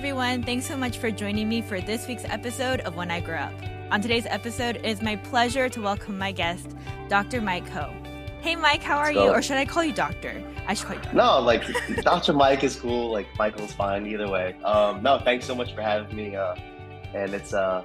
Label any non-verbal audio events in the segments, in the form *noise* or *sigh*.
everyone. Thanks so much for joining me for this week's episode of When I Grow Up. On today's episode, it is my pleasure to welcome my guest, Dr. Mike Ho. Hey, Mike, how are you? Or should I call you Doctor? I should call you Doctor. No, like *laughs* Dr. Mike is cool. Like Michael's fine either way. Um, no, thanks so much for having me. Uh, and it's a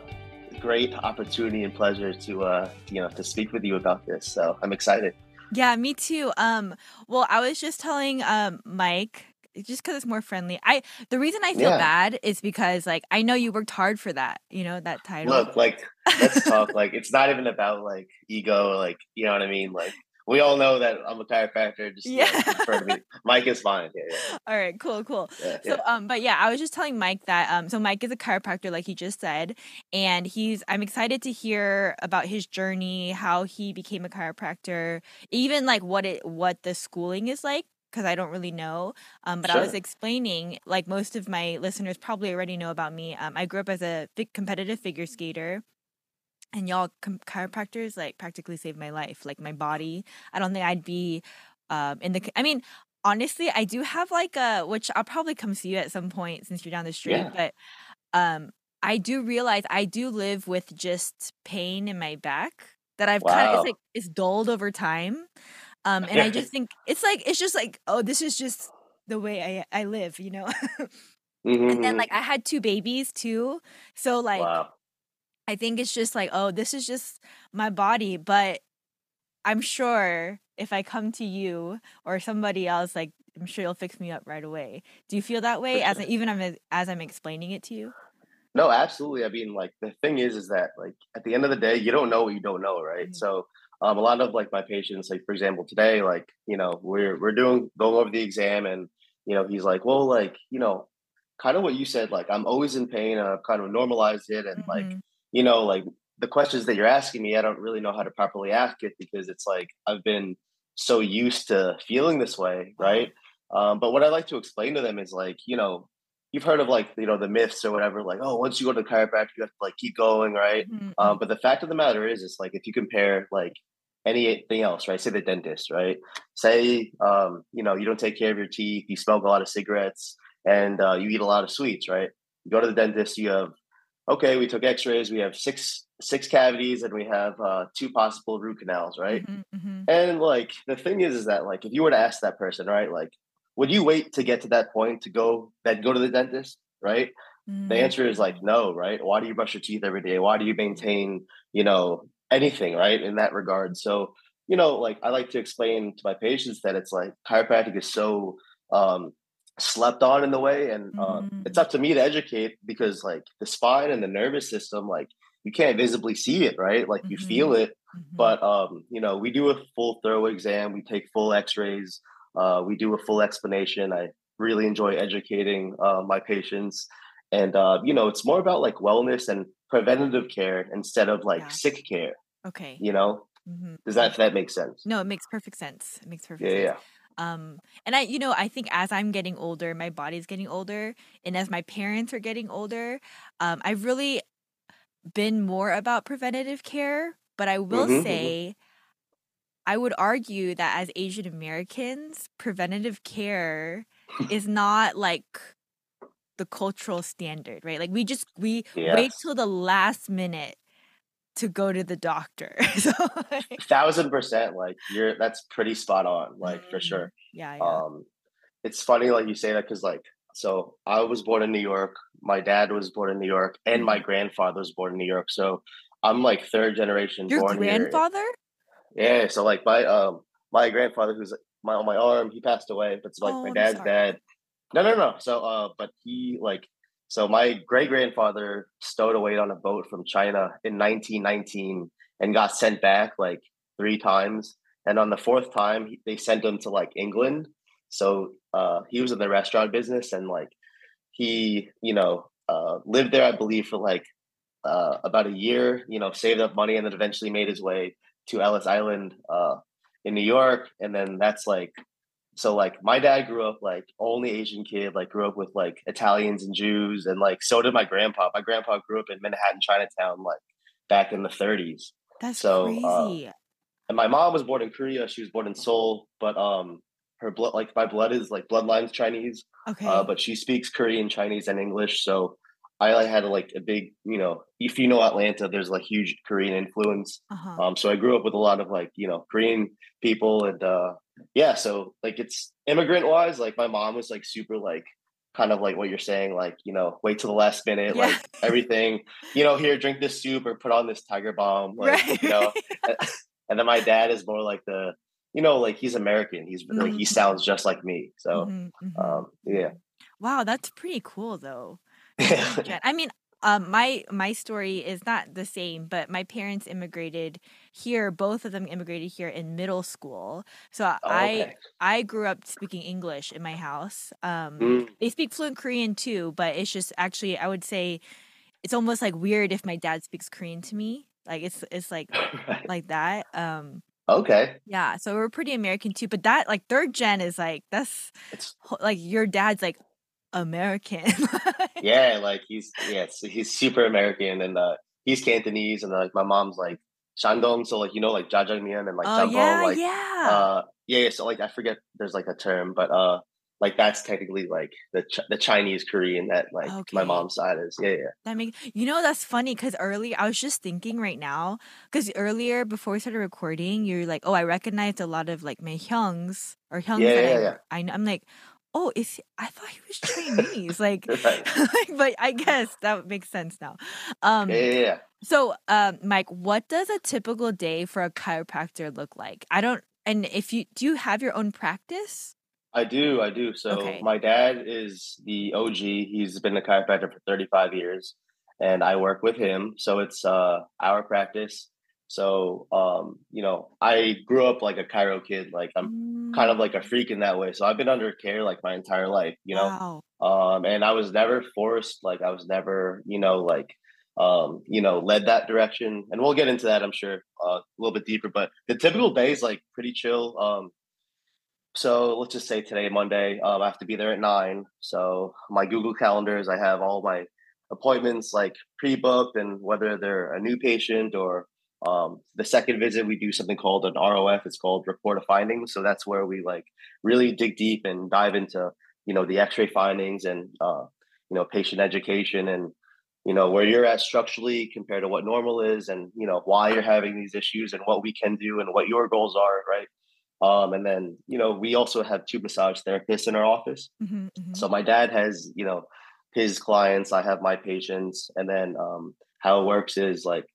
great opportunity and pleasure to uh, you know to speak with you about this. So I'm excited. Yeah, me too. Um, well, I was just telling um Mike just because it's more friendly. I the reason I feel Yeah. bad is because like I know you worked hard for that. You know that title. Look, like let's talk. Like it's not even about like ego. Like you know what I mean. Like we all know that I'm a chiropractor. Just yeah. To me. *laughs* Mike is fine. Yeah, yeah, All right, cool, cool. yeah, So um but yeah, I was just telling Mike that um so Mike is a chiropractor like he just said and he's I'm excited to hear about his journey, how he became a chiropractor, even like what it what the schooling is like because I don't really know. Um but I was explaining like most of my listeners probably already know about me. Um I grew up as a competitive figure skater. And y'all com- chiropractors like practically saved my life, like my body. I don't think I'd be um in the I mean honestly i do have like a which i'll probably come see you at some point since you're down the street Yeah. but um i do realize i do live with just pain in my back that i've kind of Wow. it's like it's dulled over time um and i just think it's like it's just like oh this is just the way i i live you know Mhm, *laughs* and then mhm. like i had two babies too so like wow. I think it's just like, oh, this is just my body. But I'm sure if I come to you or somebody else, like I'm sure you'll fix me up right away. Do you feel that way as even I'm as I'm explaining it to you? No, absolutely. I mean, like the thing is, is that like at the end of the day, you don't know what you don't know, right? Mhm. So, um, a lot of like my patients, like for example, today, like you know, we're we're doing going over the exam, and you know, he's like, well, like you know, kind of what you said, like I'm always in pain, and I've kind of normalized it, and like Mhm. you know, like the questions that you're asking me, I don't really know how to properly ask it because it's like I've been so used to feeling this way, right? Um, but what I like to explain to them is like, you know, you've heard of like, you know, the myths or whatever, like, oh, once you go to the chiropractor, you have to like keep going, right? Mhm, Um, but the fact of the matter is, it's like if you compare like anything else, right? Say the dentist, right? Say, um, you know, you don't take care of your teeth, you smoke a lot of cigarettes, and uh, you eat a lot of sweets, right? You go to the dentist, you have, okay, we took X-rays, we have six six cavities, and we have uh, two possible root canals, right? mhm, mhm. And like the thing is, is that like if you were to ask that person, right, like, would you wait to get to that point to go then go to the dentist, right? The Mhm. answer is like no, right? Why do you brush your teeth every day? Why do you maintain, you know, anything, right? In that regard. So, you know, like I like to explain to my patients that it's like chiropractic is so um slept on in the way and um, it's up to me to educate because like the spine and the nervous system like you can't visibly see it right like you feel Mhm. it Mhm. but um you know we do a full thorough exam we take full x-rays uh, we do a full explanation i really enjoy educating uh, my patients and uh, you know it's more about like wellness and preventative care instead of like Yeah. sick care okay. you know Mhm. does that if that makes sense No, it makes perfect sense. It makes perfect yeah sense. yeah um and i you know i think as i'm getting older my body's getting older and as my parents are getting older um i've really been more about preventative care but i will Mhm, mhm. say i would argue that as asian americans preventative care is *laughs* not like the cultural standard right? Like we just we wait till the last minute to go to the doctor. *laughs* So like, thousand percent like you're that's pretty spot on like for mm, sure. Yeah yeah. Um it's funny like you say that because like so i was born in new york my dad was born in new york and my grandfather was born in new york so i'm like third generation your born here. grandfather? Yeah so like my um my grandfather who's my on my arm he passed away but it's like Oh, my dad's dad no no no. So uh but he like so my great grandfather stowed away on a boat from china in 1919 and got sent back like three times. And on the fourth time he- they sent him to like england. So uh he was in the restaurant business and like he you know uh lived there i believe for like uh about a year you know saved up money and then eventually made his way to ellis island uh in new york. And then that's like so like my dad grew up like only asian kid like grew up with like italians and jews and like so did my grandpa my grandpa grew up in manhattan chinatown like back in the 30s That's So, uh, crazy. and my mom was born in korea she was born in seoul but um her blood like my blood is like bloodlines Chinese. Okay. Uh, but she speaks Korean, Chinese, and English. So I had like a big, you know, if you know Atlanta, there's like huge Korean influence. uh-huh. Um, so I grew up with a lot of like, you know, Korean people and uh yeah, so like it's immigrant wise, like my mom was like super like kind of like what you're saying, like, you know, wait till the last minute, Yeah. like everything, you know, here, drink this soup or put on this Tiger Balm. *laughs* Like, right. you know, *laughs* and then my dad is more like the, you know, like he's American. He's like he Mhm. sounds just like me. So Mhm, mhm. um yeah. wow, that's pretty cool though. I mean, um, my my story is not the same, but my parents immigrated here. Both of them immigrated here in middle school. So Oh, I okay. I grew up speaking English in my house. Um, Mm, they speak fluent Korean too, but it's just actually I would say it's almost like weird if my dad speaks Korean to me. Like it's it's like *laughs* right. like that. Um, Okay. yeah. So we're pretty American too. But that like third gen is like that's It's like your dad's like American. *laughs* yeah, like he's yes, he's super American and uh he's Cantonese and like my mom's like Shandong, so like you know like jjajangmyeon and like Oh jjampo, yeah, like yeah. uh yeah, yeah, so like I forget there's like a term, but uh like that's technically like the Ch- the Chinese Korean that like my mom's side is. Yeah, yeah. That make you know that's funny because early I was just thinking right now because earlier before we started recording you're like oh I recognized a lot of like my hyungs or hyungs Yeah, yeah, I, yeah. I I'm like oh is he, I thought he was Chinese like *laughs* Right. *laughs* like but I guess that makes sense now um Yeah, yeah, yeah. so um Mike what does a typical day for a chiropractor look like I don't and if you do you have your own practice I do, I do. So Okay. my dad is the OG. He's been a chiropractor for 35 years and I work with him. So it's uh our practice. So um, you know, I grew up like a chiro kid. Like I'm kind of like a Mm, freak in that way. So I've been under care like my entire life, you know. wow Um and I was never forced, like I was never, you know, like um, you know, led that direction. And we'll get into that, I'm sure, uh, a little bit deeper. But the typical day is like pretty chill. Um so let's just say today, Monday, um, I have to be there at nine. So my Google calendars, I have all my appointments like pre-booked, and whether they're a new patient or um, the second visit, we do something called an ROF. It's called report of findings. So that's where we like really dig deep and dive into you know the X-ray findings and uh, you know patient education and you know where you're at structurally compared to what normal is, and you know why you're having these issues and what we can do and what your goals are, right? Um, and then, you know, we also have two massage therapists in our office. Mhm, mhm. So my dad has, you know, his clients, I have my patients. And then um, how it works is like,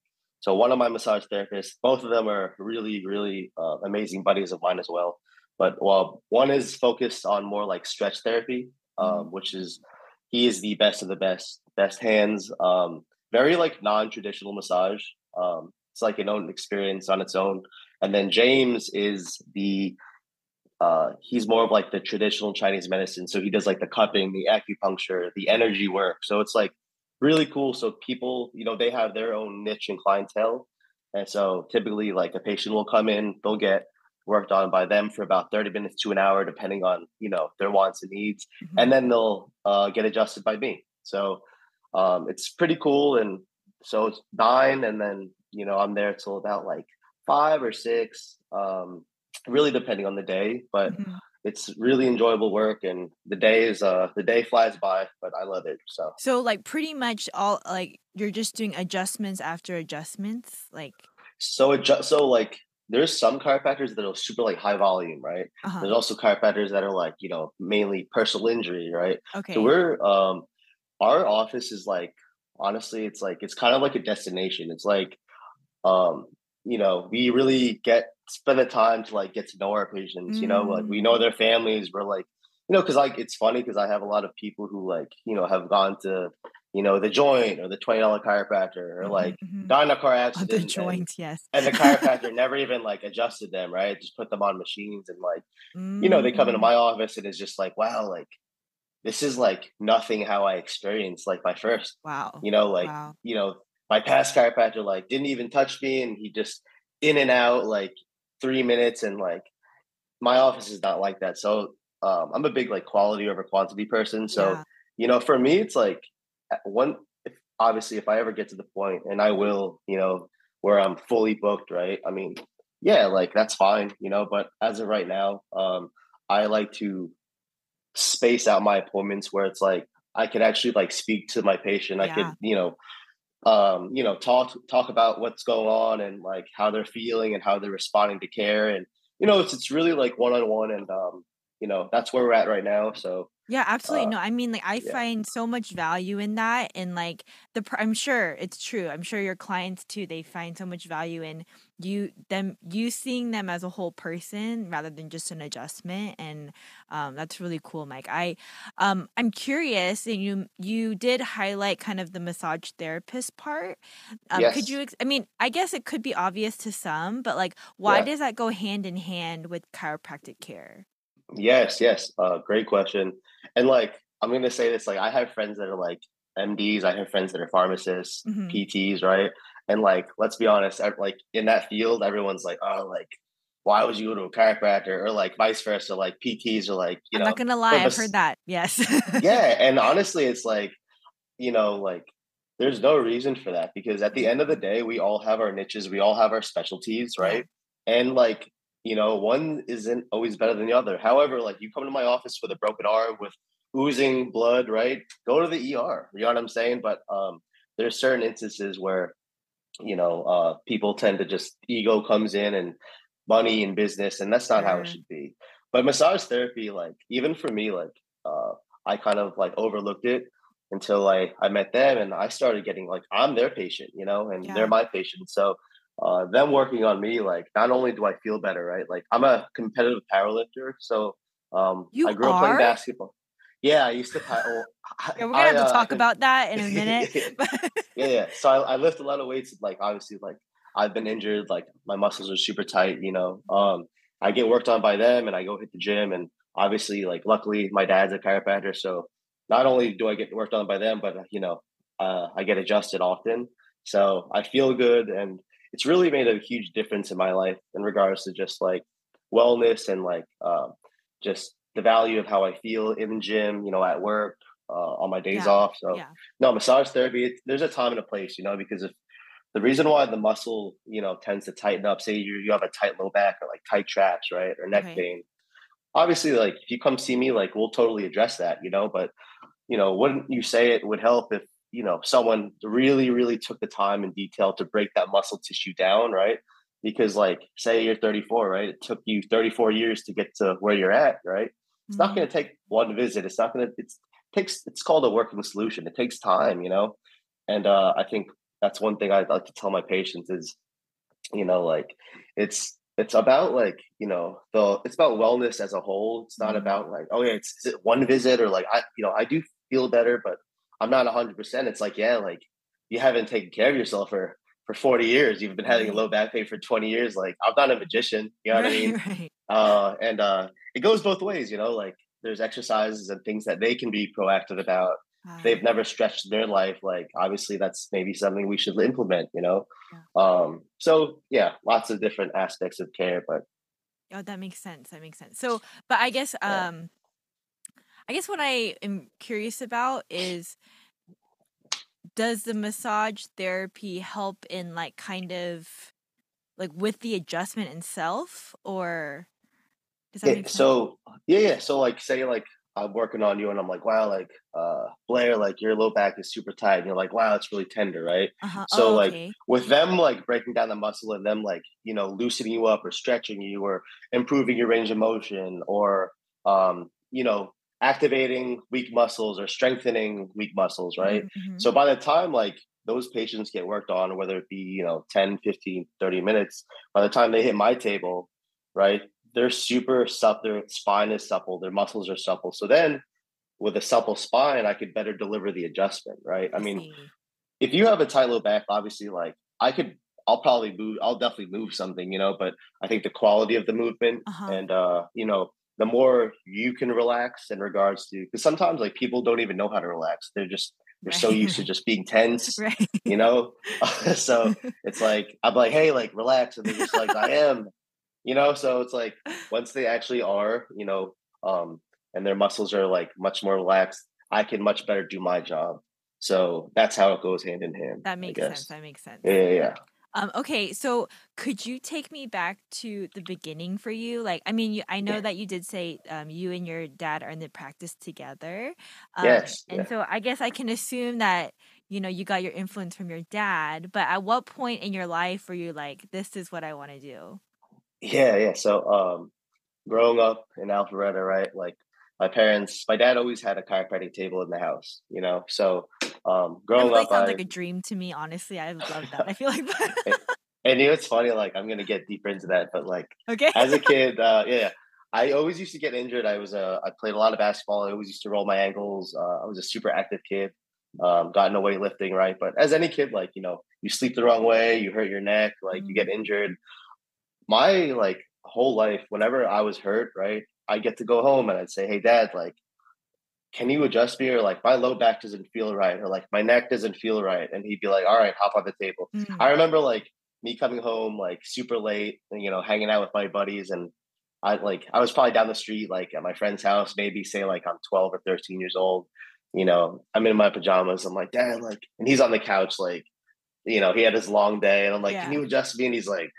so one of my massage therapists, both of them are really, really uh, amazing buddies of mine as well. But well, one is focused on more like stretch therapy, um, which is, he is the best of the best, best hands, um, very like non-traditional massage. Um, it's like an own experience on its own and then James is the uh he's more of like the traditional Chinese medicine. So he does like the cupping, the acupuncture, the energy work. So it's like really cool. So people, you know, they have their own niche and clientele. And so typically like a patient will come in, they'll get worked on by them for about 30 minutes to an hour, depending on, you know, their wants and needs. Mhm. And then they'll uh, get adjusted by me. So um, it's pretty cool. And so it's nine, and then, you know, I'm there till about like five or six, um, really depending on the day. But Mhm. It's really enjoyable work, and the day is uh the day flies by, but I love it. So So like pretty much all like you're just doing adjustments after adjustments, like so it ju- so like there's some chiropractors that are super like high volume, right? uh-huh. There's also chiropractors that are like you know mainly personal injury, right? okay. So we're um our office is like honestly it's like it's kind of like a destination. It's like um you know we really get spend the time to like get to know our patients you know like we know their families we're like you know because like it's funny because i have a lot of people who like you know have gone to you know the joint or the $20 chiropractor or Mhm, like mhm. got in a car Oh, accident the and- joint, yes. and the chiropractor *laughs* never even like adjusted them right just put them on machines and like you know they come into Mm, my office and it's just like wow like this is like nothing how i experienced like my first wow. you know like wow. you know my past chiropractor like didn't even touch me and he just in and out like three minutes and like my office is not like that so um, i'm a big like quality over quantity person so yeah. you know for me it's like one if, obviously if i ever get to the point and i will you know where i'm fully booked right i mean yeah like that's fine you know but as of right now um I like to space out my appointments where it's like I could actually like speak to my patient. I could, you know, um, you know, talk talk about what's going on and like how they're feeling and how they're responding to care. And you know, it's it's really like one on one, and um, you know, that's where we're at right now. So yeah, absolutely. uh, No, I mean, like, I yeah, find so much value in that. And, like, the, pr- I'm sure it's true. I'm sure your clients too, they find so much value in you, them, you seeing them as a whole person rather than just an adjustment. And, um, that's really cool, Mike. I, um, I'm curious, and you, you did highlight kind of the massage therapist part. Um, could you, ex- I mean, I guess it could be obvious to some, but, like, why yeah. does that go hand in hand with chiropractic care? Yes, yes. Uh, great question. And like, I'm gonna say this: like, I have friends that are like MDs. I have friends that are pharmacists, hmm PTs, right? And like, let's be honest, like in that field, everyone's like, oh, like, why would you go to a chiropractor, or like vice versa? Like PTs are like, you know, I'm not gonna lie, I've heard that. Yes. *laughs* yeah. And honestly, it's like, you know, like. There's no reason for that because at the end of the day, we all have our niches, we all have our specialties, Yeah. right? And like, you know, one isn't always better than the other. However, like you come to my office with a broken arm, with oozing blood, right? Go to the ER. You know what I'm saying? But um, there's certain instances where you know uh, people tend to just ego comes in and money and business, and that's not how it should be. But massage therapy, like even for me, like uh, I kind of like overlooked it until I I met them, and I started getting like I'm their patient, you know, and they're my patient. So uh, them working on me, like not only do I feel better, right? Like I'm a competitive powerlifter, so um, I You grew up playing basketball. Yeah, I used to. Well, *laughs* I, Yeah, we're gonna I have to uh, talk about that in a *laughs* minute. *laughs* Yeah, yeah. So I, I lift a lot of weights. Like obviously, like I've been injured. Like my muscles are super tight. You know, um, I get worked on by them, and I go hit the gym. And obviously, like luckily, my dad's a chiropractor, so not only do I get worked on by them, but you know, uh, I get adjusted often. So I feel good, and it's really made a huge difference in my life in regards to just like wellness and like um, just the value of how I feel in the gym. You know, at work, uh, on my days yeah, off. So yeah, no, massage therapy, it, there's a time and a place, you know, because if the reason why the muscle, you know, tends to tighten up, say you, you have a tight low back or like tight traps, right? Or neck pain. Obviously, like if you come see me, like we'll totally address that, you know, but you know, wouldn't you say it would help if, you know, someone really, really took the time and detail to break that muscle tissue down, right? Because like say you're 34, right? It took you 34 years to get to where you're at, right? It's not hmm going to take one visit. It's not going to, it's takes, it's called a working solution. It takes time, you know? And uh, I think that's one thing I'd like to tell my patients is, you know, like it's, it's about like, you know, the, it's about wellness as a whole. It's not hmm about like, oh yeah, it's is it one visit or like, I, you know, I do feel better, but I'm not hundred percent. It's like, yeah, like you haven't taken care of yourself for, for 40 years. You've been having a low back pain for 20 years. Like I'm not a magician, you know what I mean? right, Uh, and uh, it goes both ways, you know, like there's exercises and things that they can be proactive about. They've never stretched their life, like obviously that's maybe something we should implement, you know? yeah. Um, so yeah, lots of different aspects of care, but Oh, that makes sense. That makes sense. So, but I guess, um, I guess what I am curious about is, does the massage therapy help in like kind of like with the adjustment itself, or does that Yeah, so yeah, yeah. So like say like I'm working on you and I'm like, wow, like uh Blair, like your low back is super tight. And you're like, wow, it's really tender, right? Uh huh. So Oh, like with them like breaking down the muscle and them like, you know, loosening you up or stretching you or improving your range of motion or um, you know, activating weak muscles or strengthening weak muscles, right? hmm hmm So by the time like those patients get worked on, whether it be, you know, 10, 15, 30 minutes, by the time they hit my table, right? they're super supple. Their spine is supple. Their muscles are supple. So then, with a supple spine, I could better deliver the adjustment. Right. I I mean, see. if you have a tight low back, obviously, like I could, I'll probably move. I'll definitely move something, you know. But I think the quality of the movement Uh huh. and uh, you know, the more you can relax in regards to, because sometimes like people don't even know how to relax. They're just they're so used to just being tense, *laughs* Right. you know. *laughs* so *laughs* it's like I'm like, hey, like relax, and they're just like, I am you know so it's like once they actually are you know um and their muscles are like much more relaxed i can much better do my job so that's how it goes hand in hand That makes sense. That makes sense. yeah yeah yeah Um, okay, so could you take me back to the beginning for you? Like, I mean, you, I know Yeah. that you did say um, you and your dad are in the practice together. Um, Yes. and Yeah. so I guess I can assume that, you know, you got your influence from your dad, but at what point in your life were you like, this is what I want to do? Yeah. Yeah. So, um, growing up in Alpharetta, right? Like my parents, my dad always had a chiropractic table in the house, you know. So, um, growing up, sounds I like a dream to me, honestly. I love that. I feel like, *laughs* *laughs* and you know, it's funny. Like I'm gonna get deeper into that, but like okay. as a *laughs* kid, uh, yeah, I always used to get injured. I was uh, I played a lot of basketball. I always used to roll my ankles. Uh, I was a super active kid. Um, got into weightlifting, right? But as any kid, like you know, you sleep the wrong way, you hurt your neck, like you get injured. My like whole life, whenever I was hurt, right, I get to go home and I'd say, "Hey, Dad, like, can you adjust me?" Or like, my low back doesn't feel right, or like my neck doesn't feel right, and he'd be like, "All right, hop on the table." Mm. I remember like me coming home like super late and you know hanging out with my buddies and I like I was probably down the street like at my friend's house maybe say like I'm 12 or 13 years old you know I'm in my pajamas I'm like dad like and he's on the couch like you know he had his long day and I'm like can you adjust me and he's like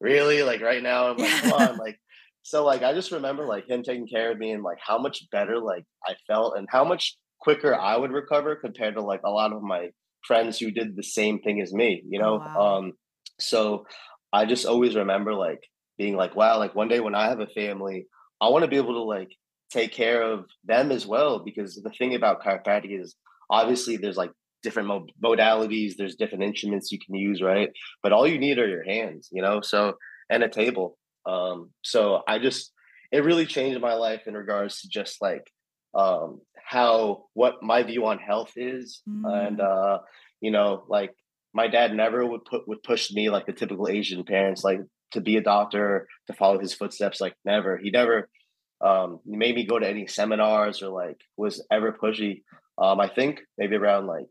really like right now I'm like *laughs* come on like so like I just remember like him taking care of me and like how much better like I felt and how much quicker I would recover compared to like a lot of my friends who did the same thing as me you Oh, know? wow. um so I just always remember like being like wow like one day when I have a family I want to be able to like take care of them as well because the thing about chiropractic is obviously there's like different mo- modalities there's different instruments you can use right? But all you need are your hands you know? So and a table um so i just it really changed my life in regards to just like um how what my view on health is and Mm. uh you know like my dad never would put would push me like the typical asian parents like to be a doctor to follow his footsteps like never he never um made me go to any seminars or like was ever pushy um i think maybe around like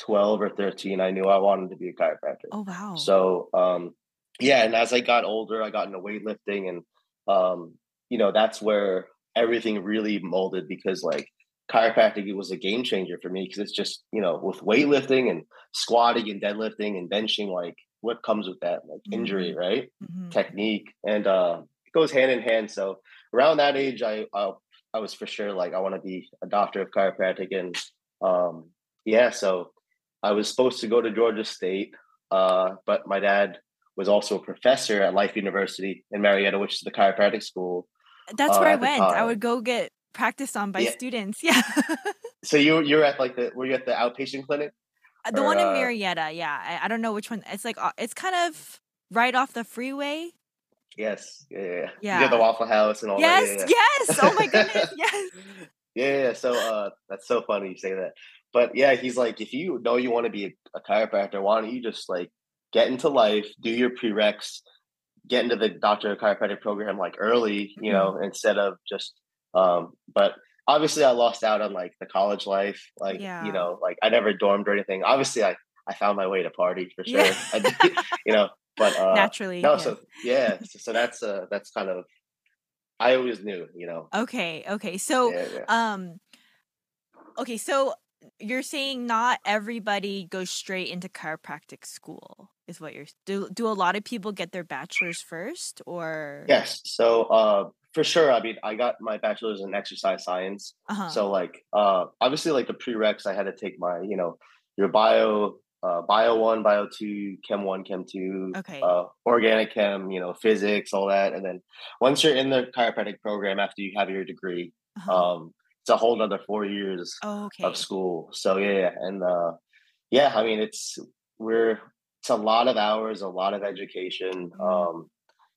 12 or 13 i knew i wanted to be a chiropractor Oh, wow. so um yeah and as i got older i got into weightlifting and um you know that's where everything really molded because like chiropractic it was a game changer for me because it's just you know with weightlifting and squatting and deadlifting and benching like what comes with that? Like injury Mm. right? Hmm technique and uh it goes hand in hand. So around that age i i, I was for sure like i want to be a doctor of chiropractic and um yeah so i was supposed to go to georgia state uh but my dad was also a professor at life university in marietta which is the chiropractic school That's uh where I went. I would go get practiced on by yeah students. *laughs* Yeah. so you you were at like the were you at the outpatient clinic Uh, the or one in uh Marietta, yeah. I, I don't know which one. It's like it's kind of right off the freeway. yes yeah, yeah, yeah. you the waffle house and all that Yes, yeah yes. Oh my goodness, *laughs* yeah yes. yeah, yeah. So uh, that's so funny you say that. But yeah, he's like, if you know you want to be a, a chiropractor, why don't you just like get into life, do your prereqs, get into the doctor of chiropractic program like early, you know, instead of just. Um, but obviously, I lost out on like the college life. Like you know, like I never dormed or anything. Obviously, I I found my way to party for Yeah. sure. I you know, but *laughs* uh, Naturally, no. yes. So yeah, so, so that's uh that's kind of I always knew, you know. Okay, okay. So, Yeah, yeah. um, okay, so you're saying not everybody goes straight into chiropractic school, is what you're do do a lot of people get their bachelor's first or Yes. So uh for sure, I mean I got my bachelor's in exercise science. uh-huh. So like uh obviously like the prereqs I had to take my, you know, your bio uh bio one, bio two, chem one, chem two, Okay. uh organic chem, you know, physics, all that. And then once you're in the chiropractic program after you have your degree, Uh-huh. um it's a whole nother four years Oh, of school. So yeah, yeah. and uh yeah, I mean it's we're it's a lot of hours, a lot of education. Mm. Um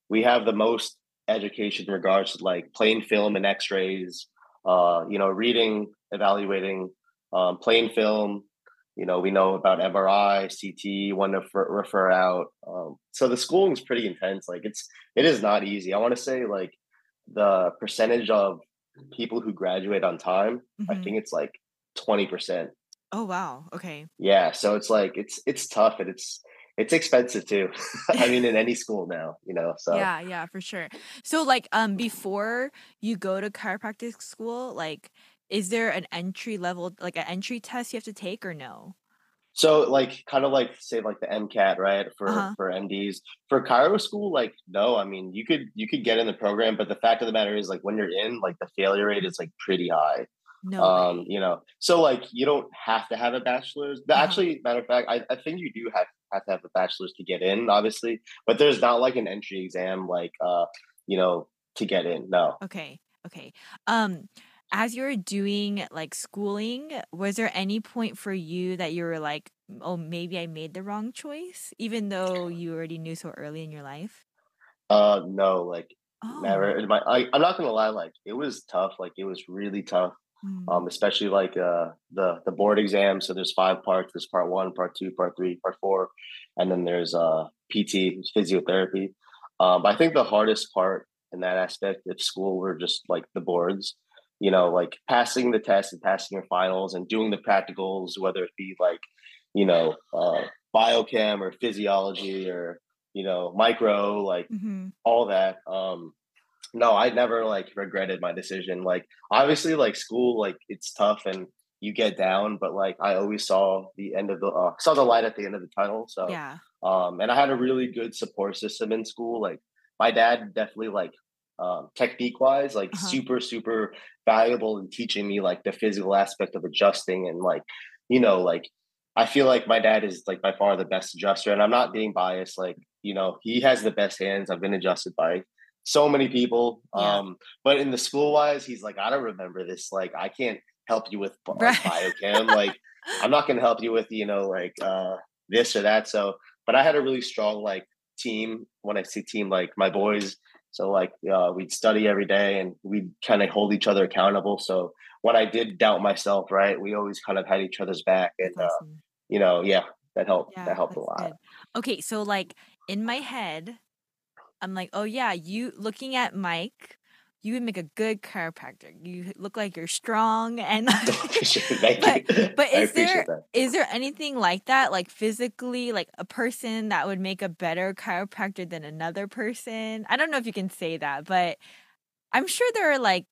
we have the most education in regards to like plain film and x-rays, uh, you know, reading, evaluating, um, plain film, you know, we know about MRI, CT, when to refer, refer out. Um, so the schooling is pretty intense. Like it's it is not easy. I want to say like the percentage of people who graduate on time, I hmm think it's like 20%. Oh, wow. Okay. Yeah. So it's like it's it's tough and it's it's expensive too. *laughs* I mean in any school now, you know. So Yeah, yeah, for sure. So like um before you go to chiropractic school, like is there an entry level like an entry test you have to take or no? So like kind of like say like the MCAT, right? For Uh-huh. for MDs. For chiro school, like no, I mean you could you could get in the program, but the fact of the matter is like when you're in, like the failure rate is like pretty high. No um you know so like you don't have to have a bachelor's but Uh-huh. actually matter of fact I, I think you do have, have to have a bachelor's to get in obviously but there's not like an entry exam like uh you know to get in no Okay. Okay. Um as you were doing like schooling, was there any point for you that you were like, oh, maybe I made the wrong choice, even though you already knew so early in your life? uh no like never Oh. in my I, i'm not gonna lie like it was tough like it was really tough Mm. um especially like uh the the board exam so there's five parts there's part one part two part three part four and then there's uh pt physiotherapy um i think the hardest part in that aspect of school were just like the boards you know like passing the test and passing your finals and doing the practicals whether it be like you know uh biochem or physiology or you know micro like Mhm. all that um no i never like regretted my decision like obviously like school like it's tough and you get down but like i always saw the end of the uh, saw the light at the end of the tunnel so Yeah. um and i had a really good support system in school like my dad definitely like um technique wise like Uh-huh. super super valuable in teaching me like the physical aspect of adjusting and like you know like i feel like my dad is like by far the best adjuster and i'm not being biased like you know he has the best hands i've been adjusted by so many people Yeah. um but in the school wise he's like i don't remember this like i can't help you with Right. biochem like i'm not going to help you with you know like uh this or that so but i had a really strong like team when i see team like my boys so like uh, we'd study every day and we'd kind of hold each other accountable so when i did doubt myself right we always kind of had each other's back and uh, you know yeah that helped Yeah, that helped a lot good. Okay, so like in my head, I'm like, oh yeah, you looking at Mike, you would make a good chiropractor. You look like you're strong and *laughs* *laughs* Thank but but is there that. is there anything like that like physically like a person that would make a better chiropractor than another person i don't know if you can say that but i'm sure there are like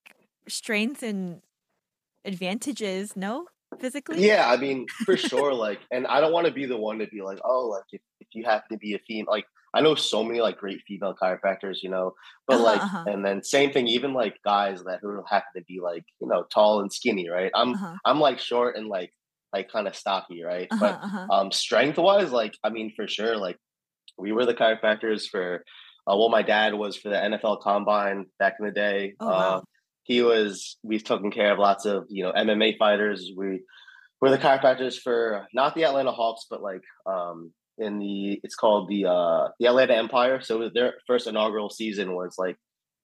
strengths and advantages no physically Yeah, I mean, for sure. Like, and I don't want to be the one to be like, oh, like if, if you happen to be a female, like I know so many like great female chiropractors, you know, but Uh-huh, like, uh-huh. and then same thing, even like guys that who happen to be like, you know, tall and skinny, right? I'm uh-huh I'm like short and like like kind of stocky, right? uh-huh But uh-huh um, strength wise, like I mean, for sure, like we were the chiropractors for. Uh, well, my dad was for the NFL Combine back in the day. oh Uh, wow he was we've taken care of lots of you know MMA fighters. We were the chiropractors for not the Atlanta Hawks, but like um in the it's called the uh the Atlanta Empire. So their first inaugural season was like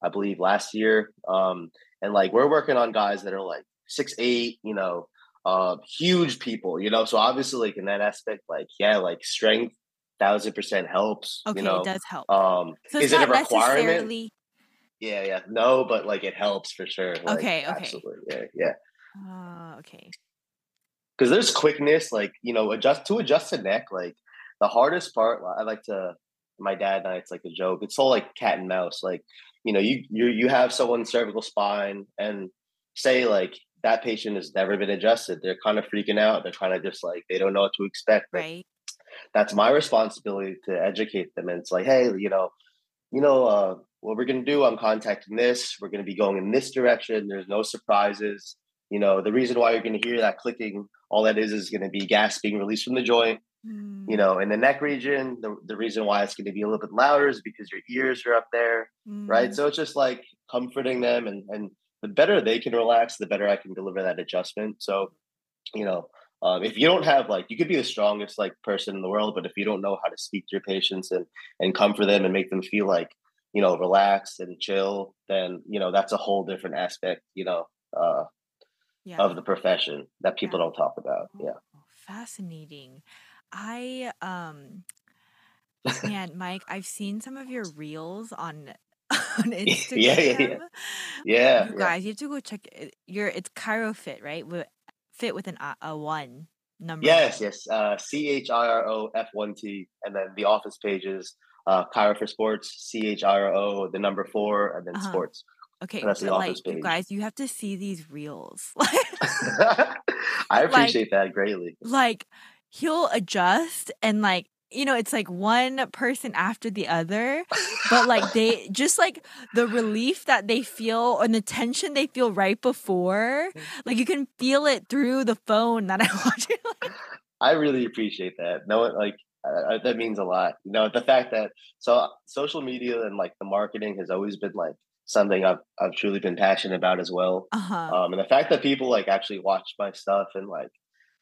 I believe last year. Um and like we're working on guys that are like six eight, you know, uh huge people, you know. So obviously like in that aspect, like yeah, like strength thousand percent helps, okay you know. it does help Um so is it a requirement? necessarily Yeah, yeah. No, but like it helps for sure. Like, okay okay Absolutely. Yeah, yeah. uh, okay Because there's quickness, like, you know, adjust to adjust a neck, like the hardest part, I like to my dad and I, it's like a joke. It's all like cat and mouse. Like, you know, you you you have someone's cervical spine and say like that patient has never been adjusted. They're kind of freaking out. They're kind of just like they don't know what to expect. But right that's my responsibility to educate them. And it's like, hey, you know, you know, uh, what we're gonna do, I'm contacting this, we're gonna be going in this direction, there's no surprises. You know, the reason why you're gonna hear that clicking, all that is is gonna be gas being released from the joint. You Mm, know, in the neck region, the, the reason why it's gonna be a little bit louder is because your ears are up there, right? mm, So it's just like comforting them and and the better they can relax, the better I can deliver that adjustment. So, you know, um, if you don't have like you could be the strongest like person in the world, but if you don't know how to speak to your patients and and comfort them and make them feel like you know relaxed and chill, then you know that's a whole different aspect, you know, uh, yeah of the profession that people yeah don't talk about. Yeah. Oh, fascinating. I um *laughs* man, Mike, I've seen some of your reels on *laughs* on *laughs* yeah, yeah, yeah, yeah, You yeah. guys, you have to go check it. Your it's Chiro Fit, right? With fit with an a, a one number Yes, one. yes. Uh, C H I R O F one T, and then the office pages, uh, Chiro for Sports, C H I R O, the number four, and then Uh-huh. sports. Okay, And that's the but like you page. guys, you have to see these reels. I like appreciate that greatly. like he'll adjust and like you know, it's like one person after the other, but like they *laughs* just like the relief that they feel and the tension they feel right before, mm. like you can feel it through the phone that I *laughs* watch it. I really appreciate that. No, like uh, that means a lot. You know, the fact that so social media and like the marketing has always been like something I've I've truly been passionate about as well. Uh-huh. Um, and the fact that people like actually watch my stuff and like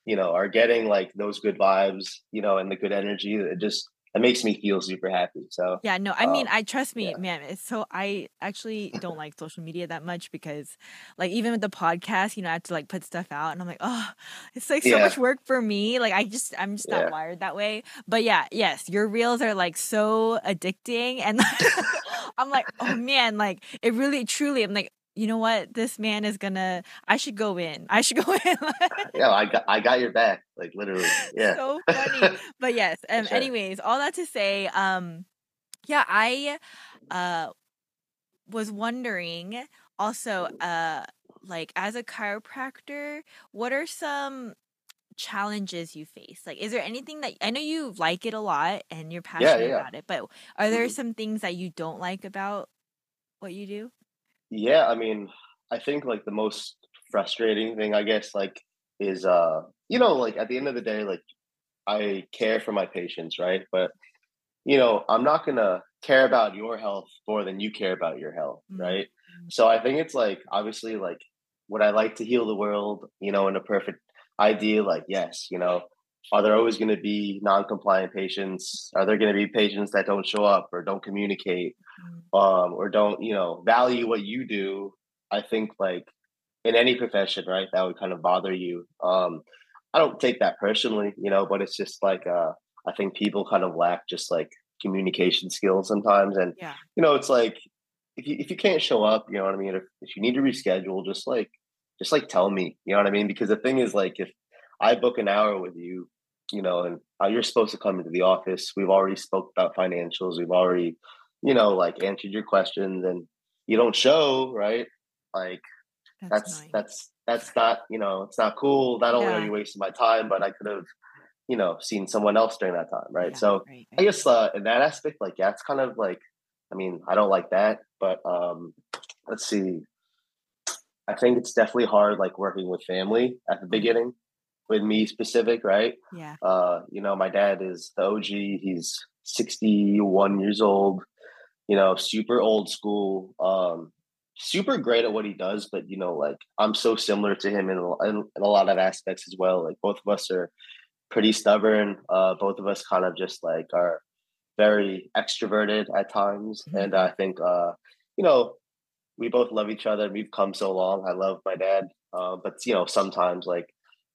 you know are getting like those good vibes, you know, and the good energy, it just it makes me feel super happy. So yeah, no, I mean, um, I trust me, yeah. man. It's so I actually don't like social media that much because, like, even with the podcast, you know, I have to like put stuff out, and I'm like, oh, it's like so yeah. much work for me. Like, I just I'm just not wired that way. But yeah, yes, your reels are like so addicting, and *laughs* I'm like, oh man, like it really, truly, I'm like, you know what, this man is gonna. I should go in. I should *laughs* go in. yeah, I got I got your back, like literally. *laughs* Yeah. so funny. *laughs* But yes. Um. Sure. Anyways, all that to say, um, yeah, I, uh, was wondering also, uh, like as a chiropractor, what are some challenges you face? Like, is there anything that I know you like it a lot and you're passionate yeah, yeah. about it, but are there mm-hmm. some things that you don't like about what you do? Yeah, I mean, I think like the most frustrating thing, I guess, like is uh, you know, like at the end of the day, like I care for my patients, right? But you know, I'm not gonna care about your health more than you care about your health, mm-hmm. right? So I think it's like obviously like would I like to heal the world, you know, in a perfect idea, like yes, you know, are there always going to be non-compliant patients? Are there going to be patients that don't show up or don't communicate mm. um, or don't you know value what you do? I think like in any profession right that would kind of bother you. Um, i don't take that personally you know but it's just like uh, i think people kind of lack just like communication skills sometimes. And yeah. you know it's like if you if you can't show up you know what i mean? If, if you need to reschedule just like just like tell me you know what i mean? Because the thing is like if I book an hour with you, you know, and uh, you're supposed to come into the office. We've already spoke about financials. We've already, you know, like answered your questions, and you don't show, right? Like that's that's that's, that's not you know it's not cool. Not only yeah. are you wasting my time, but I could have you know seen someone else during that time, right? Yeah, so right, right. I guess uh, in that aspect, like yeah, it's kind of like I mean I don't like that, but um let's see. I think it's definitely hard like working with family at the mm-hmm. beginning with me specific, right? Yeah. Uh, you know, my dad is the OG. He's 61 years old, you know, super old school, um, super great at what he does. But, you know, like I'm so similar to him in, in, in a lot of aspects as well. Like both of us are pretty stubborn. Uh, both of us kind of just like are very extroverted at times. Mm-hmm. And I think, uh, you know, we both love each other. We've come so long. I love my dad. Uh, but, you know, sometimes like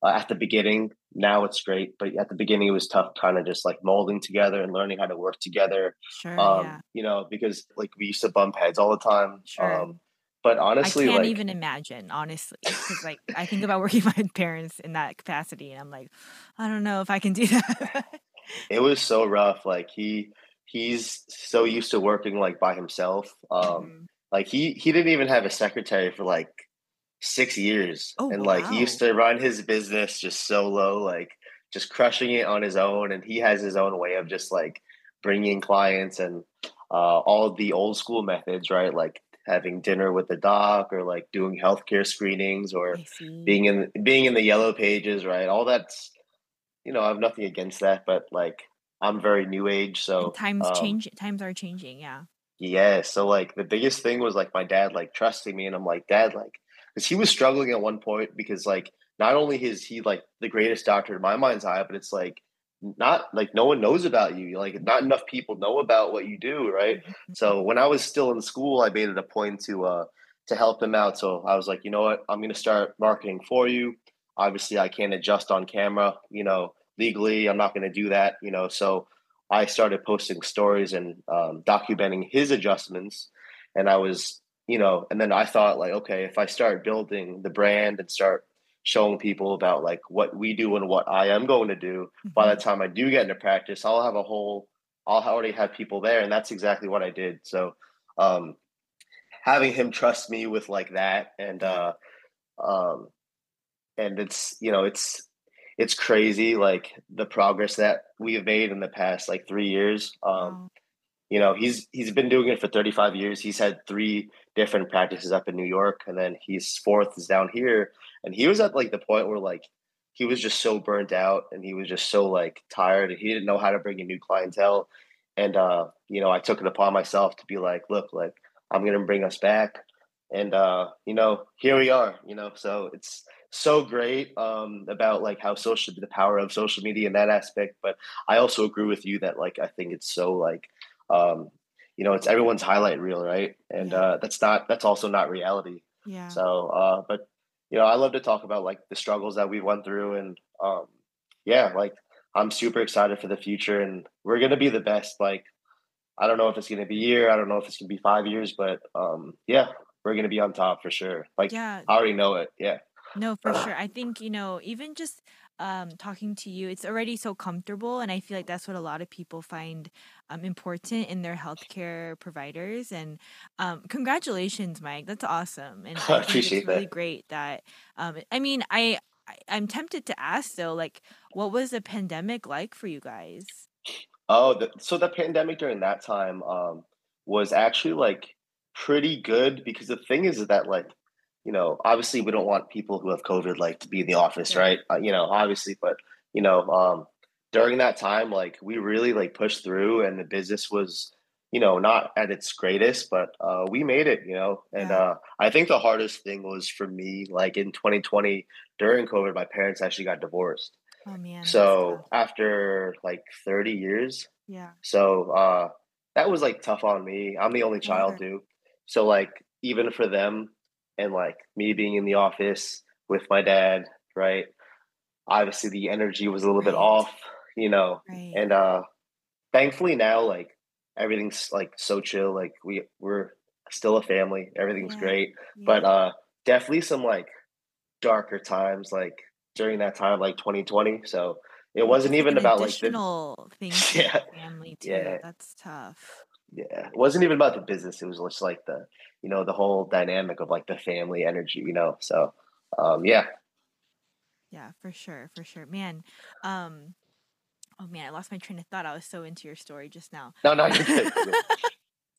uh, at the beginning. Now it's great, but at the beginning it was tough, kind of just like molding together and learning how to work together. Sure, um, yeah. You know, because like we used to bump heads all the time. Sure. Um, but honestly, I can't like, even imagine. Honestly, like I think about working with *laughs* my parents in that capacity, and I'm like, I don't know if I can do that. it was so rough. Like he he's so used to working like by himself. Um, mm-hmm. Like he he didn't even have a secretary for like six years. Oh, and like wow. he used to run his business just solo, like just crushing it on his own. And he has his own way of just like bringing clients and uh, all the old school methods, right? Like having dinner with the doc or like doing healthcare screenings or being in being in the yellow pages, right? All that's you know, I have nothing against that, but like I'm very new age, so and times um, change times are changing, yeah. Yeah. So like the biggest thing was like my dad like trusting me and I'm like, Dad, like because he was struggling at one point because like not only is he like the greatest doctor in my mind's eye, but it's like not like no one knows about you. Like not enough people know about what you do, right? Mm-hmm. So when I was still in school, I made it a point to uh to help him out. So I was like, you know what, I'm gonna start marketing for you. Obviously, I can't adjust on camera, you know, legally. I'm not gonna do that, you know. So I started posting stories and um, documenting his adjustments, and I was you know, and then I thought like, okay, if I start building the brand and start showing people about like what we do and what I am going to do, mm-hmm. by the mm-hmm. time I do get into practice, I'll have a whole, I'll already have people there, and that's exactly what I did. So, um, having him trust me with like that, and uh, um, and it's you know, it's it's crazy like the progress that we have made in the past like three years. Um, wow. You know, he's he's been doing it for 35 years. He's had three different practices up in New York, and then he's fourth is down here. And he was at like the point where like he was just so burnt out and he was just so like tired and he didn't know how to bring a new clientele. And uh, you know, I took it upon myself to be like, look, like I'm gonna bring us back. And uh, you know, here we are, you know, so it's so great um, about like how social the power of social media in that aspect but i also agree with you that like i think it's so like um, you know it's everyone's highlight reel right? And yeah. uh, that's not that's also not reality. Yeah. So uh, but you know i love to talk about like the struggles that we went through and um, yeah like i'm super excited for the future and we're gonna be the best like i don't know if it's gonna be a year i don't know if it's gonna be five years but um, yeah we're gonna be on top for sure. Like yeah. I already know it yeah. No, for sure. I think, you know, even just um, talking to you, it's already so comfortable. And I feel like that's what a lot of people find um, important in their healthcare providers. And um, congratulations, Mike. That's awesome. *laughs* And I appreciate it's really that. great that, um, I mean, I, I, I'm tempted to ask though, like, what was the pandemic like for you guys? Oh, the, so the pandemic during that time um, was actually like pretty good because the thing is that like you know, obviously we don't want people who have COVID like to be in the office, yeah. right? Uh, you know, obviously, but you know, um, during that time, like we really like pushed through, and the business was, you know, not at its greatest, but uh, we made it, you know. And yeah. uh, I think the hardest thing was for me, like in 2020 during COVID, my parents actually got divorced. Oh man! So after like 30 years, yeah. So uh, that was like tough on me. I'm the only child too, so like even for them and like me being in the office with my dad, right? Obviously the energy was a little right. bit off, you know. Right. And uh thankfully now like everything's like so chill. Like we we're still a family. Everything's yeah. great. Yeah. But uh definitely some like darker times like during that time like 2020. So it wasn't even about like the things *laughs* yeah, family too. Yeah. That's tough. Yeah. It wasn't even about the business. It was just like the you know the whole dynamic of like the family energy you know so um yeah. Yeah for sure for sure. Man um oh man i lost my train of thought. I was so into your story just now. No no you're good, you're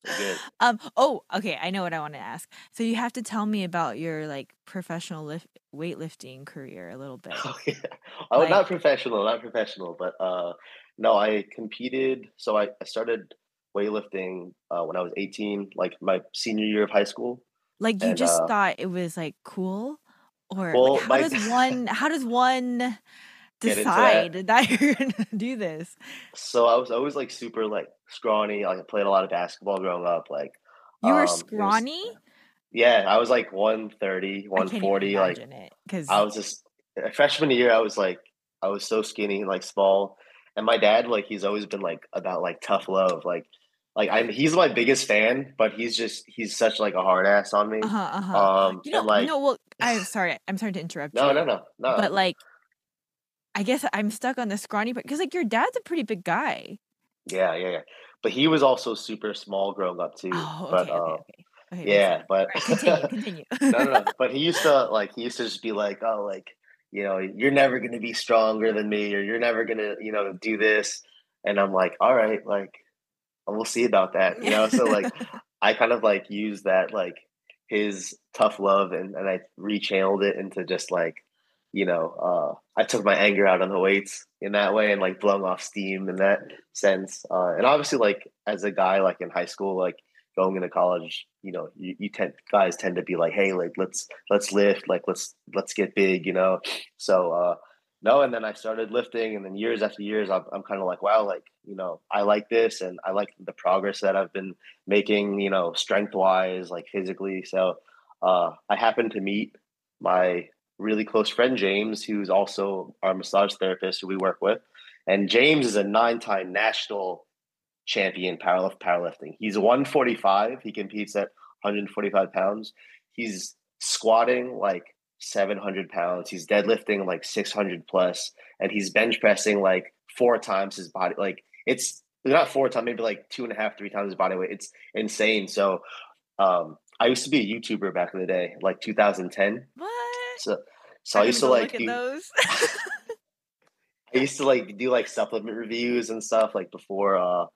good. *laughs* um oh okay i know what i want to ask. So you have to tell me about your like professional lift weightlifting career a little bit. *laughs* Oh, yeah. oh like, not professional not professional but uh no i competed so i, I started weightlifting uh, when I was 18, like my senior year of high school. Like you and, just uh, thought it was like cool, or well, like, how my, does *laughs* one how does one decide that. that. *laughs* you're gonna do this? So I was always like super like scrawny. Like I played a lot of basketball growing up. Like you were um, scrawny. Was, yeah, I was like 130, 140. like because I was just freshman year. I was like I was so skinny, like small. And my dad, like, he's always been like about like tough love. Like like I'm he's my biggest fan, but he's just he's such like a hard ass on me. Uh-huh, uh-huh. Um you know, and, like, no, well *sighs* I'm sorry, I'm sorry to interrupt no, you. No, no, no, But like I guess I'm stuck on the scrawny part because like your dad's a pretty big guy. Yeah, yeah, yeah. But he was also super small growing up too. Oh, but okay, uh, okay, okay. yeah, but right, continue, *laughs* continue. no, no, no. *laughs* But he used to like he used to just be like, oh, like you know, you're never gonna be stronger than me, or you're never gonna, you know, do this. And I'm like, all right, like we'll see about that, you know. so like, *laughs* I kind of like use that like his tough love and and I rechanneled it into just like, you know, uh, I took my anger out on the weights in that way and like blowing off steam in that sense. Uh, and obviously, like as a guy, like in high school, like going into college, you know, you, you tend guys tend to be like, hey, like let's let's lift, like let's let's get big, you know. So uh, no, and then I started lifting, and then years after years, I'm, I'm kind of like, wow, like you know, I like this, and I like the progress that I've been making, you know, strength wise, like physically. So uh, I happened to meet my really close friend James, who's also our massage therapist who we work with, and James is a nine-time national champion powerlift powerlifting. He's 145. He competes at 145 pounds. He's squatting like 700 pounds. He's deadlifting like 600 plus, and he's bench pressing like four times his body. Like it's not four times, maybe like two and a half, three times his body weight. It's insane. So, um, I used to be a YouTuber back in the day, like 2010. What? So, so I, I used to like do, those. *laughs* I used to like do like supplement reviews and stuff like before uh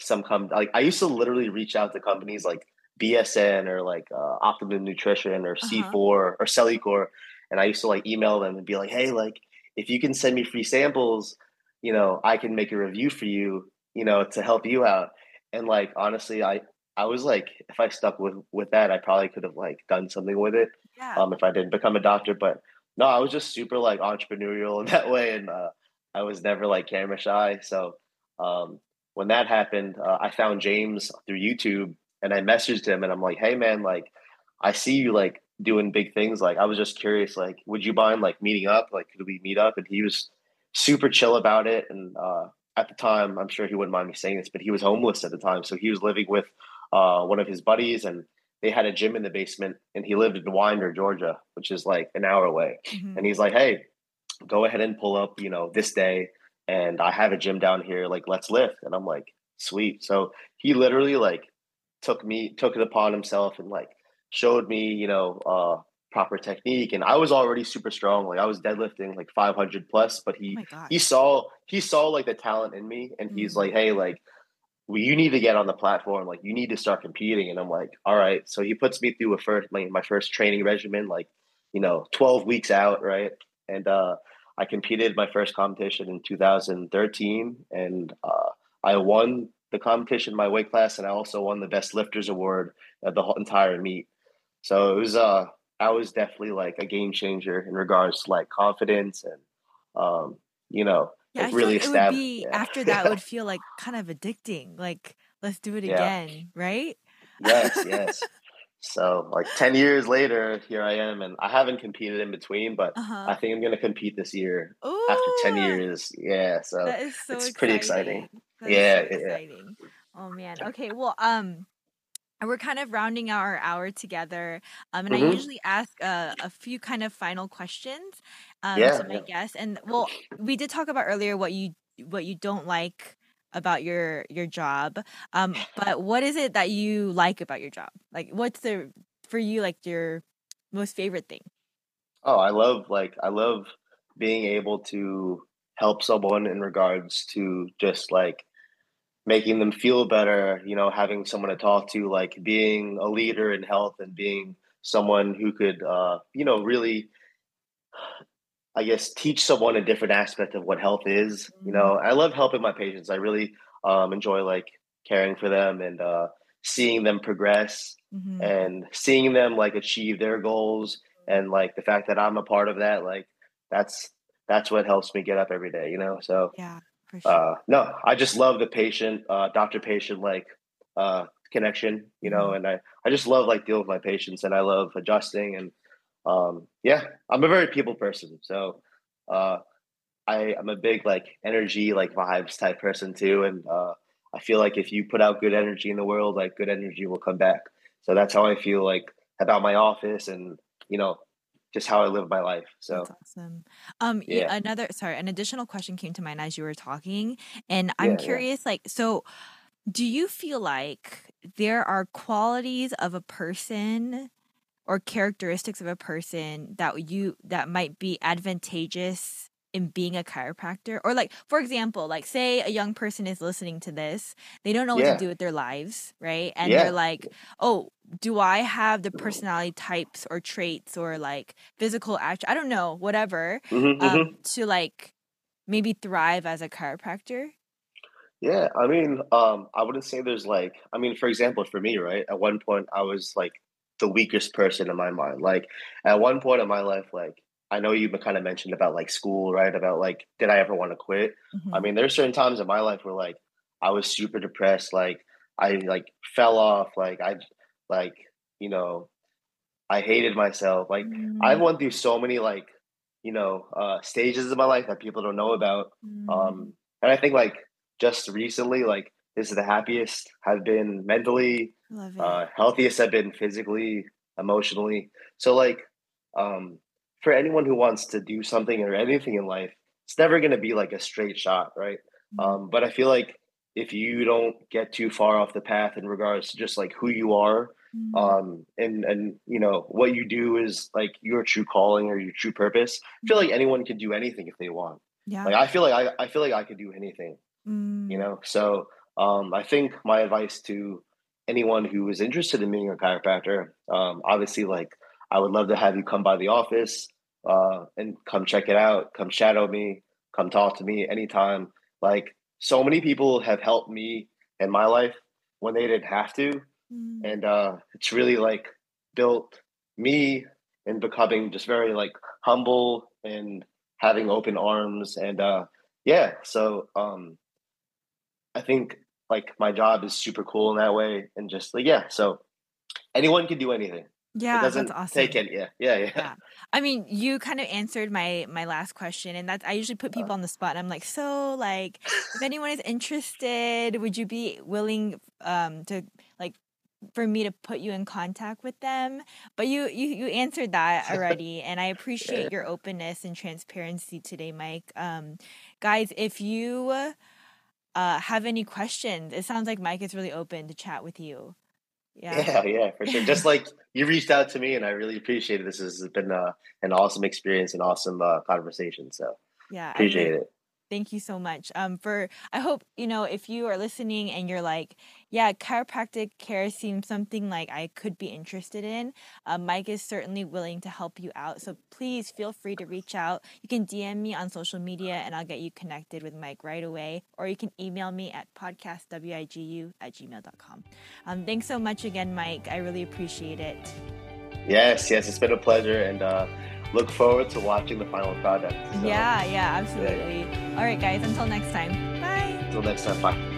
some come like I used to literally reach out to companies like BSN or like uh, Optimum Nutrition or C4 uh-huh. or Cellucor and I used to like email them and be like, "Hey, like if you can send me free samples, you know, I can make a review for you, you know, to help you out." And like honestly, I I was like, if I stuck with with that, I probably could have like done something with it. Yeah. Um, if I didn't become a doctor, but no, I was just super like entrepreneurial *laughs* in that way, and uh, I was never like camera shy. So um, when that happened, uh, I found James through YouTube, and I messaged him, and I'm like, "Hey, man, like, I see you like doing big things. Like, I was just curious, like, would you mind like meeting up? Like, could we meet up?" And he was super chill about it, and uh, at the time, I'm sure he wouldn't mind me saying this, but he was homeless at the time, so he was living with uh, one of his buddies, and they had a gym in the basement, and he lived in Winder, Georgia, which is like an hour away. Mm-hmm. And he's like, "Hey, go ahead and pull up, you know, this day, and I have a gym down here. Like, let's lift." And I'm like, "Sweet." So he literally like took me, took it upon himself, and like showed me, you know, uh, proper technique and I was already super strong like I was deadlifting like 500 plus but he oh he saw he saw like the talent in me and mm-hmm. he's like hey like well, you need to get on the platform. Like, you need to start competing. And I'm like, all right. So he puts me through a first, my, my first training regimen, like, you know, 12 weeks out, right? And uh, I competed my first competition in 2013, and uh, I won the competition in my weight class, and I also won the best lifters award of the whole entire meet. So it was, uh, I was definitely like a game changer in regards to like confidence and, um, you know, yeah, really like it would be yeah. after that would *laughs* feel like kind of addicting. Like let's do it yeah. again, right? Yes, yes. *laughs* so like ten years later, here I am, and I haven't competed in between, but uh-huh. I think I'm going to compete this year Ooh, after ten years. Yeah, so, so it's exciting. pretty exciting. Yeah, so exciting. Yeah. Oh man. Okay. Well, um, we're kind of rounding out our hour together um, and mm-hmm. i usually ask uh, a few kind of final questions um, yeah, to my yeah. guests and well we did talk about earlier what you what you don't like about your your job um, but what is it that you like about your job like what's the for you like your most favorite thing oh i love like i love being able to help someone in regards to just like making them feel better, you know, having someone to talk to, like being a leader in health and being someone who could, uh, you know, really, I guess, teach someone a different aspect of what health is. You know, mm-hmm. I love helping my patients. I really um, enjoy like caring for them and uh, seeing them progress mm-hmm. and seeing them like achieve their goals. And like the fact that I'm a part of that, like that's that's what helps me get up every day. You know, so yeah. Sure. Uh, no, I just love the patient, uh, doctor patient like uh, connection, you know, mm-hmm. and I, I just love like dealing with my patients and I love adjusting and um, yeah, I'm a very people person. So uh, I, I'm a big like energy, like vibes type person too. And uh, I feel like if you put out good energy in the world, like good energy will come back. So that's how I feel like about my office and, you know, just how I live my life. So That's awesome. Um, yeah. another sorry, an additional question came to mind as you were talking, and I'm yeah, curious, yeah. like, so do you feel like there are qualities of a person or characteristics of a person that you that might be advantageous in being a chiropractor or like for example like say a young person is listening to this they don't know what yeah. to do with their lives right and yeah. they're like oh do i have the personality types or traits or like physical act i don't know whatever mm-hmm, um, mm-hmm. to like maybe thrive as a chiropractor yeah i mean um i wouldn't say there's like i mean for example for me right at one point i was like the weakest person in my mind like at one point in my life like I know you kind of mentioned about like school, right? About like, did I ever want to quit? Mm-hmm. I mean, there's certain times in my life where like I was super depressed, like I like fell off, like I like you know, I hated myself. Like mm-hmm. I went through so many like you know uh, stages of my life that people don't know about, mm-hmm. um, and I think like just recently, like this is the happiest I've been mentally, uh, healthiest I've been physically, emotionally. So like um for anyone who wants to do something or anything in life, it's never going to be like a straight shot, right? Mm-hmm. Um, but I feel like if you don't get too far off the path in regards to just like who you are, mm-hmm. um, and and you know what you do is like your true calling or your true purpose. I feel like mm-hmm. anyone can do anything if they want. Yeah. Like I feel like I, I feel like I could do anything, Mm. you know. So um, I think my advice to anyone who is interested in being a chiropractor, um, obviously, like I would love to have you come by the office uh, and come check it out, come shadow me, come talk to me anytime. Like so many people have helped me in my life when they didn't have to, Mm. and uh, it's really like built me in becoming just very like humble and having open arms and uh yeah so um i think like my job is super cool in that way and just like yeah so anyone can do anything Yeah, it doesn't that's awesome. take it yeah yeah yeah, Yeah. I mean, you kind of answered my my last question, and that's I usually put people on the spot. And I'm like, so like, if anyone is interested, would you be willing um to like for me to put you in contact with them? But you you you answered that *laughs* already, and I appreciate your openness and transparency today, Mike. Um, guys, if you uh have any questions, it sounds like Mike is really open to chat with you. Yeah. yeah yeah for sure just like you reached out to me and i really appreciate it this has been uh, an awesome experience an awesome uh, conversation so Yeah, I appreciate it Thank you so much. Um, for I hope you know if you are listening and you're like, yeah, chiropractic care seems something like I could be interested in. Um, Mike is certainly willing to help you out. So please feel free to reach out. You can DM me on social media and I'll get you connected with Mike right away. Or you can email me at podcastwigu at gmail.com. Um, thanks so much again, Mike. I really appreciate it. yes yes it's been a pleasure and uh look forward to watching the final product so, Yeah, yeah, absolutely. All right, guys, until next time. Bye. until next time bye